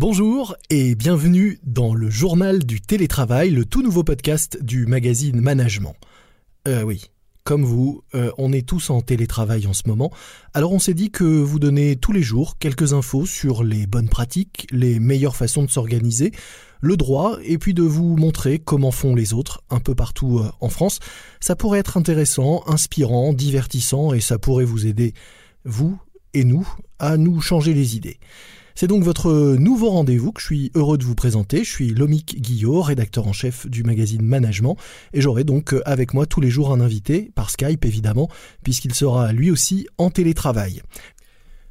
Bonjour et bienvenue dans le journal du télétravail, le tout nouveau podcast du magazine Management. Euh, oui, comme vous, euh, on est tous en télétravail en ce moment, alors on s'est dit que vous donnez tous les jours quelques infos sur les bonnes pratiques, les meilleures façons de s'organiser, le droit, et puis de vous montrer comment font les autres un peu partout euh, en France. Ça pourrait être intéressant, inspirant, divertissant, et ça pourrait vous aider, vous et nous, à nous changer les idées. C'est donc votre nouveau rendez-vous que je suis heureux de vous présenter. Je suis Lomic Guillot, rédacteur en chef du magazine Management, et j'aurai donc avec moi tous les jours un invité, par Skype évidemment, puisqu'il sera lui aussi en télétravail.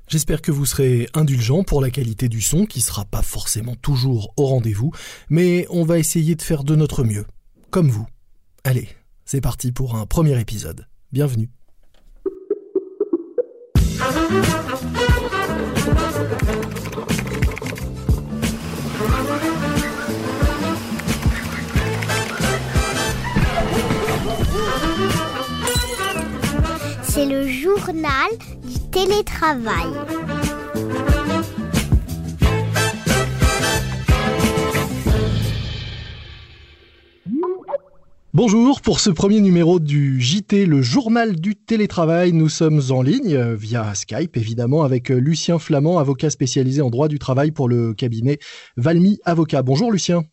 J'espère que vous serez indulgent pour la qualité du son, qui sera pas forcément toujours au rendez-vous, mais on va essayer de faire de notre mieux, comme vous. Allez, c'est parti pour un premier épisode. Bienvenue. C'est le journal du télétravail. Bonjour, pour ce premier numéro du JT, le journal du télétravail, nous sommes en ligne euh, via Skype évidemment avec euh, Lucien Flamand, avocat spécialisé en droit du travail pour le cabinet Valmy Avocat. Bonjour Lucien.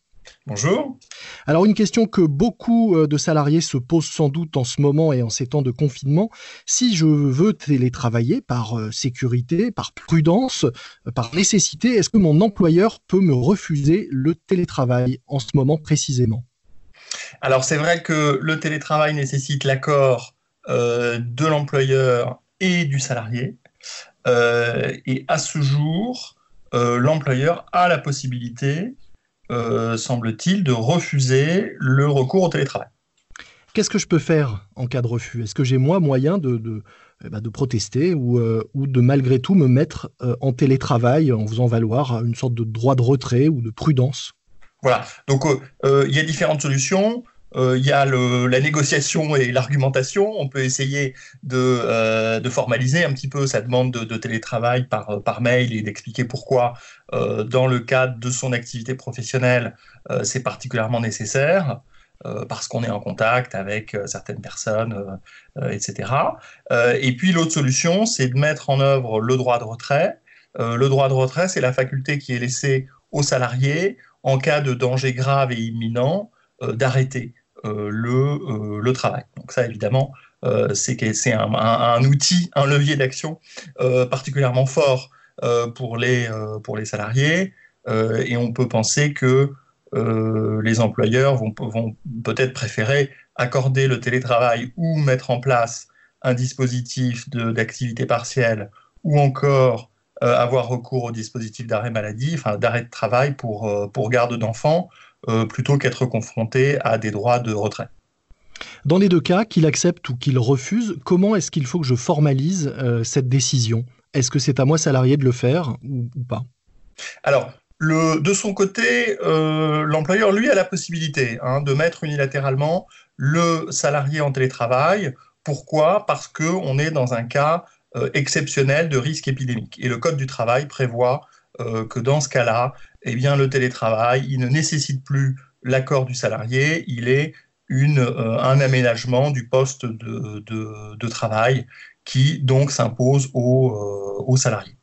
Bonjour. Alors une question que beaucoup euh, de salariés se posent sans doute en ce moment et en ces temps de confinement, si je veux télétravailler par sécurité, par prudence, par nécessité, est-ce que mon employeur peut me refuser le télétravail en ce moment précisément? Alors c'est vrai que le télétravail nécessite l'accord euh, de l'employeur et du salarié. Euh, et à ce jour, euh, l'employeur a la possibilité, semble-t-il, de refuser le recours au télétravail. Qu'est-ce que je peux faire en cas de refus? Est-ce que j'ai moi moyen de, de, eh ben, protester ou, ou, de malgré tout me mettre en télétravail en faisant valoir une sorte de droit de retrait ou de prudence? Voilà. Donc, euh, euh, il y a différentes solutions. Euh, il y a la négociation et l'argumentation. On peut essayer de, formaliser un petit peu sa demande de, télétravail par, par mail et d'expliquer pourquoi, dans le cadre de son activité professionnelle, c'est particulièrement nécessaire. parce qu'on est en contact avec certaines personnes, etc. et puis l'autre solution, c'est de mettre en œuvre le droit de retrait. le droit de retrait, c'est la faculté qui est laissée aux salariés en cas de danger grave et imminent, euh, d'arrêter euh, le, euh, le, travail. Donc ça, évidemment, c'est un, un, outil, un levier d'action particulièrement fort pour, les, pour les salariés. et on peut penser que les employeurs vont, vont peut-être préférer accorder le télétravail ou mettre en place un dispositif d'activité partielle ou encore euh, avoir recours au dispositif d'arrêt maladie, enfin d'arrêt de travail pour, euh, pour garde d'enfants, euh, plutôt qu'être confronté à des droits de retrait. Dans les deux cas, qu'il accepte ou qu'il refuse, comment est-ce qu'il faut que je formalise cette décision? Est-ce que c'est à moi salarié de le faire ou, pas? Alors, le, de son côté, l'employeur, lui, a la possibilité hein, de mettre unilatéralement le salarié en télétravail. Pourquoi? Parce qu'on est dans un cas euh, exceptionnel de risque épidémique. Et le Code du travail prévoit euh, que dans ce cas-là, eh bien, le télétravail, il ne nécessite plus l'accord du salarié, il est une, euh, un aménagement du poste de, de, travail qui donc s'impose aux, aux salariés.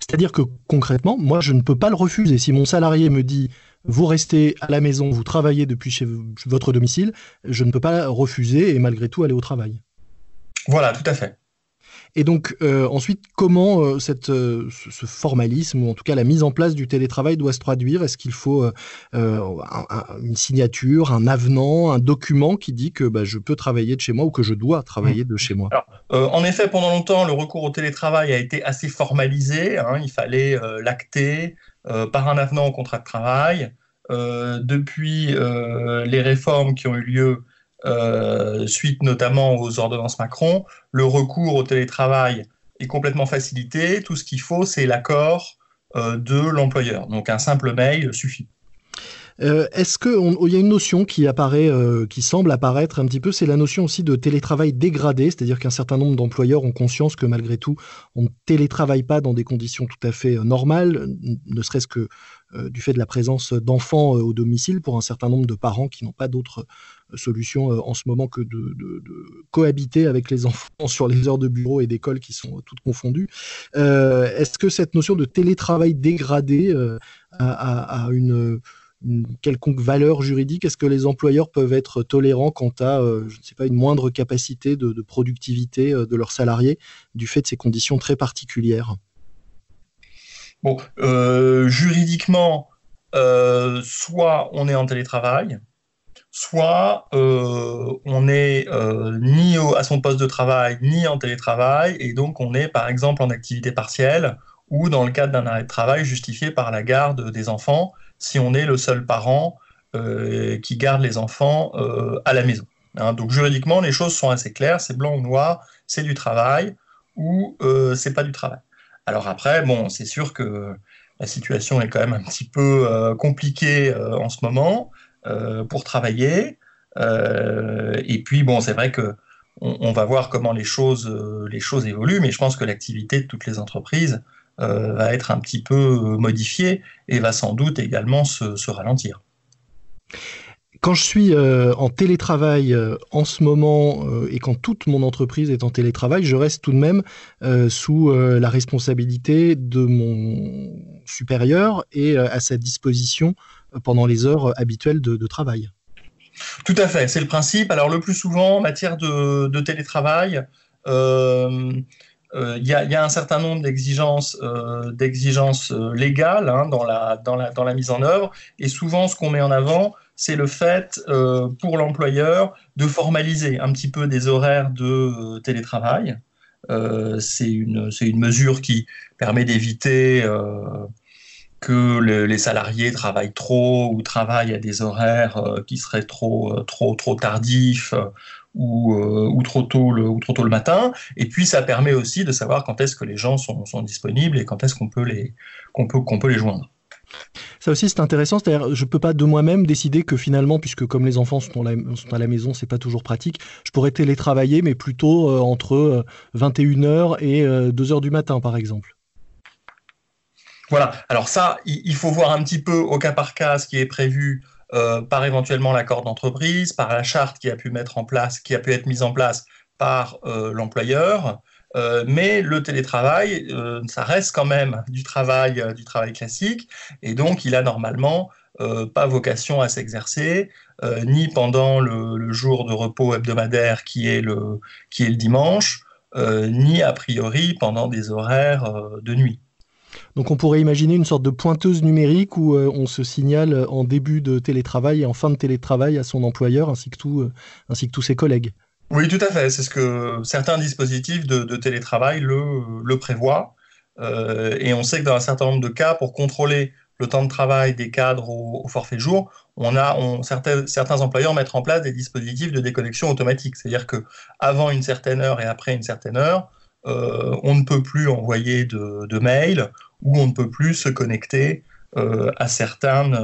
C'est-à-dire que concrètement, moi, je ne peux pas le refuser. Si mon salarié me dit vous restez à la maison, vous travaillez depuis chez votre domicile, je ne peux pas refuser et malgré tout aller au travail. Voilà, tout à fait. Et donc euh, ensuite, comment euh, cette, euh, ce formalisme, ou en tout cas la mise en place du télétravail doit se traduire? Est-ce qu'il faut une signature, un avenant, un document qui dit que bah, je peux travailler de chez moi ou que je dois travailler de chez moi? En effet, pendant longtemps, le recours au télétravail a été assez formalisé. Hein. il fallait l'acter par un avenant au contrat de travail. depuis les réformes qui ont eu lieu euh, suite notamment aux ordonnances Macron, le recours au télétravail est complètement facilité. Tout ce qu'il faut, c'est l'accord euh, de l'employeur. Donc un simple mail suffit. Euh, est-ce qu'il y a une notion qui apparaît, qui semble apparaître un petit peu, c'est la notion aussi de télétravail dégradé, c'est-à-dire qu'un certain nombre d'employeurs ont conscience que malgré tout, on ne télétravaille pas dans des conditions tout à fait normales, ne serait-ce que du fait de la présence d'enfants au domicile pour un certain nombre de parents qui n'ont pas d'autre solution en ce moment que de, cohabiter avec les enfants sur les heures de bureau et d'école qui sont toutes confondues. Est-ce que cette notion de télétravail dégradé a, une, quelconque valeur juridique? Est-ce que les employeurs peuvent être tolérants quant à, je ne sais pas, une moindre capacité de, productivité de leurs salariés du fait de ces conditions très particulières? Bon, juridiquement, soit on est en télétravail, soit euh, on n'est euh, ni à son poste de travail, ni en télétravail, et donc on est par exemple en activité partielle ou dans le cadre d'un arrêt de travail justifié par la garde des enfants, si on est le seul parent euh, qui garde les enfants à la maison. Hein. donc juridiquement, les choses sont assez claires, c'est blanc ou noir, c'est du travail ou c'est pas du travail. Alors après, bon, c'est sûr que la situation est quand même un petit peu compliquée en ce moment. Euh, pour travailler. Euh, et puis, bon, c'est vrai que on, va voir comment les choses, euh, les choses évoluent, mais je pense que l'activité de toutes les entreprises va être un petit peu modifiée et va sans doute également se, ralentir. Quand je suis en télétravail en ce moment et quand toute mon entreprise est en télétravail, je reste tout de même sous la responsabilité de mon supérieur et à sa disposition pendant les heures habituelles de, travail. Tout à fait, c'est le principe. Alors le plus souvent en matière de, télétravail, euh, euh, il y, a un certain nombre d'exigences euh, légales hein, dans, la, mise en œuvre. Et souvent, ce qu'on met en avant, c'est le fait pour l'employeur de formaliser un petit peu des horaires de télétravail. c'est une, mesure qui permet d'éviter que les salariés travaillent trop ou travaillent à des horaires euh, qui seraient trop, euh, trop, trop tardifs euh, ou, ou, trop tôt le, ou trop tôt le matin. Et puis, ça permet aussi de savoir quand est-ce que les gens sont, sont disponibles et quand est-ce qu'on peut, les, peut, qu'on peut les joindre. Ça aussi, c'est intéressant. C'est-à-dire, je peux pas de moi-même décider que finalement, puisque comme les enfants sont, sont à la maison, c'est pas toujours pratique, je pourrais télétravailler, mais plutôt entre 21h et 2h du matin, par exemple. Voilà. Alors ça, il faut voir un petit peu au cas par cas ce qui est prévu euh, par éventuellement l'accord d'entreprise, par la charte qui a pu mettre en place, qui a pu être mise en place par euh, l'employeur. Euh, mais le télétravail, ça reste quand même du travail, du travail classique, et donc il a normalement pas vocation à s'exercer, ni pendant le, jour de repos hebdomadaire qui est le dimanche, ni a priori pendant des horaires de nuit. Donc on pourrait imaginer une sorte de pointeuse numérique où euh, on se signale en début de télétravail et en fin de télétravail à son employeur ainsi que, euh, tous ses collègues. Oui, tout à fait. C'est ce que certains dispositifs de, télétravail le, prévoient. Euh, et on sait que dans un certain nombre de cas, pour contrôler le temps de travail des cadres au, forfait jour, on a certains, employeurs mettent en place des dispositifs de déconnexion automatique. C'est-à-dire que avant une certaine heure et après une certaine heure, on ne peut plus envoyer de, mails, où on ne peut plus se connecter euh, à, certaines,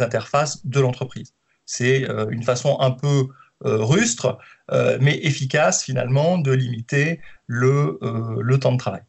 interfaces de l'entreprise. C'est euh, une façon un peu euh, rustre, mais efficace finalement de limiter le temps de travail.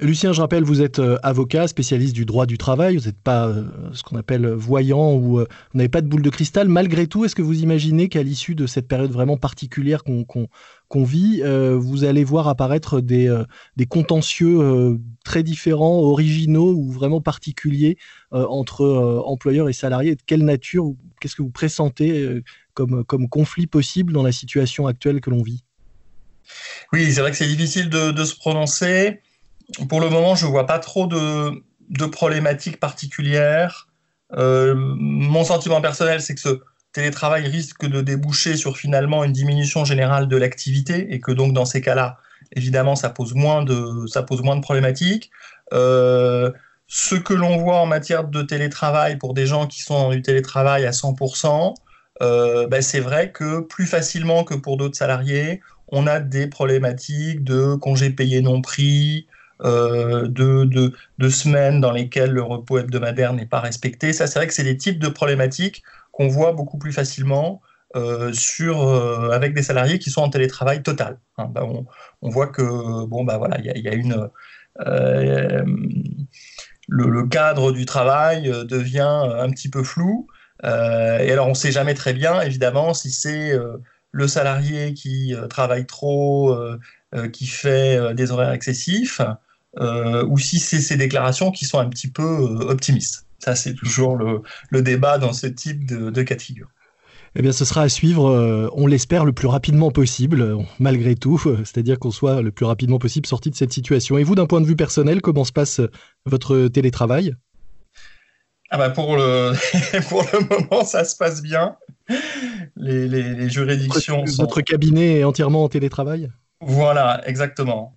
Lucien, je rappelle, vous êtes avocat, spécialiste du droit du travail, vous n'êtes pas ce qu'on appelle voyant ou vous n'avez pas de boule de cristal. Malgré tout, est-ce que vous imaginez qu'à l'issue de cette période vraiment particulière qu'on vit, euh, vous allez voir apparaître des, euh, contentieux euh, très différents, originaux ou vraiment particuliers entre employeurs et salariés? De quelle nature, qu'est-ce que vous pressentez comme, conflit possible dans la situation actuelle que l'on vit? Oui, c'est vrai que c'est difficile de, se prononcer. Pour le moment, je ne vois pas trop de, problématiques particulières. mon sentiment personnel, c'est que ce, télétravail risque de déboucher sur finalement une diminution générale de l'activité et que donc dans ces cas-là, évidemment, ça pose moins de, ça pose moins de problématiques. Euh, ce que l'on voit en matière de télétravail pour des gens qui sont en du télétravail à 100%, euh, ben c'est vrai que plus facilement que pour d'autres salariés, on a des problématiques de congés payés non pris, de, de, semaines dans lesquelles le repos hebdomadaire n'est pas respecté. Ça, c'est vrai que c'est des types de problématiques qu'on voit beaucoup plus facilement sur, avec des salariés qui sont en télétravail total. Hein. Bah, on, voit que bon bah voilà, il y, a une le, cadre du travail euh, devient un petit peu flou. Euh, et alors, on ne sait jamais très bien, évidemment, si c'est euh, le salarié qui travaille trop, qui fait des horaires excessifs, ou si c'est ces déclarations qui sont un petit peu optimistes. Ça, c'est toujours le, débat dans ce type de, de cas de figure. Eh bien, ce sera à suivre, euh, on l'espère, le plus rapidement possible, euh, malgré tout, euh, c'est-à-dire qu'on soit le plus rapidement possible sorti de cette situation. Et vous, d'un point de vue personnel, comment se passe votre télétravail? Ah bah pour, le pour le moment, ça se passe bien. Les, les, juridictions votre, Votre cabinet est entièrement en télétravail? Voilà, exactement.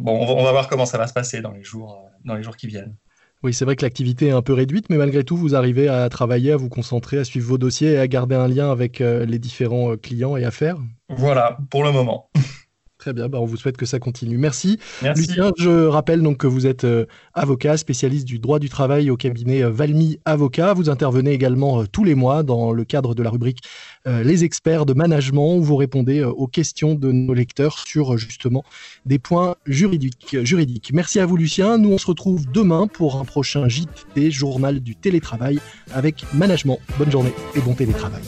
Bon, on va, voir comment ça va se passer dans les jours, dans les jours qui viennent. Oui, c'est vrai que l'activité est un peu réduite, mais malgré tout, vous arrivez à travailler, à vous concentrer, à suivre vos dossiers et à garder un lien avec euh, les différents euh, clients et affaires. Voilà, pour le moment. Très bien, bah on vous souhaite que ça continue. Merci. Lucien, je rappelle donc que vous êtes euh, avocat, spécialiste du droit du travail au cabinet euh, Valmy Avocat. Vous intervenez également euh, tous les mois dans le cadre de la rubrique Les experts de management où vous répondez aux questions de nos lecteurs sur justement des points juridiques. juridiques. Merci à vous Lucien. Nous on se retrouve demain pour un prochain JT, journal du télétravail avec management. Bonne journée et bon télétravail.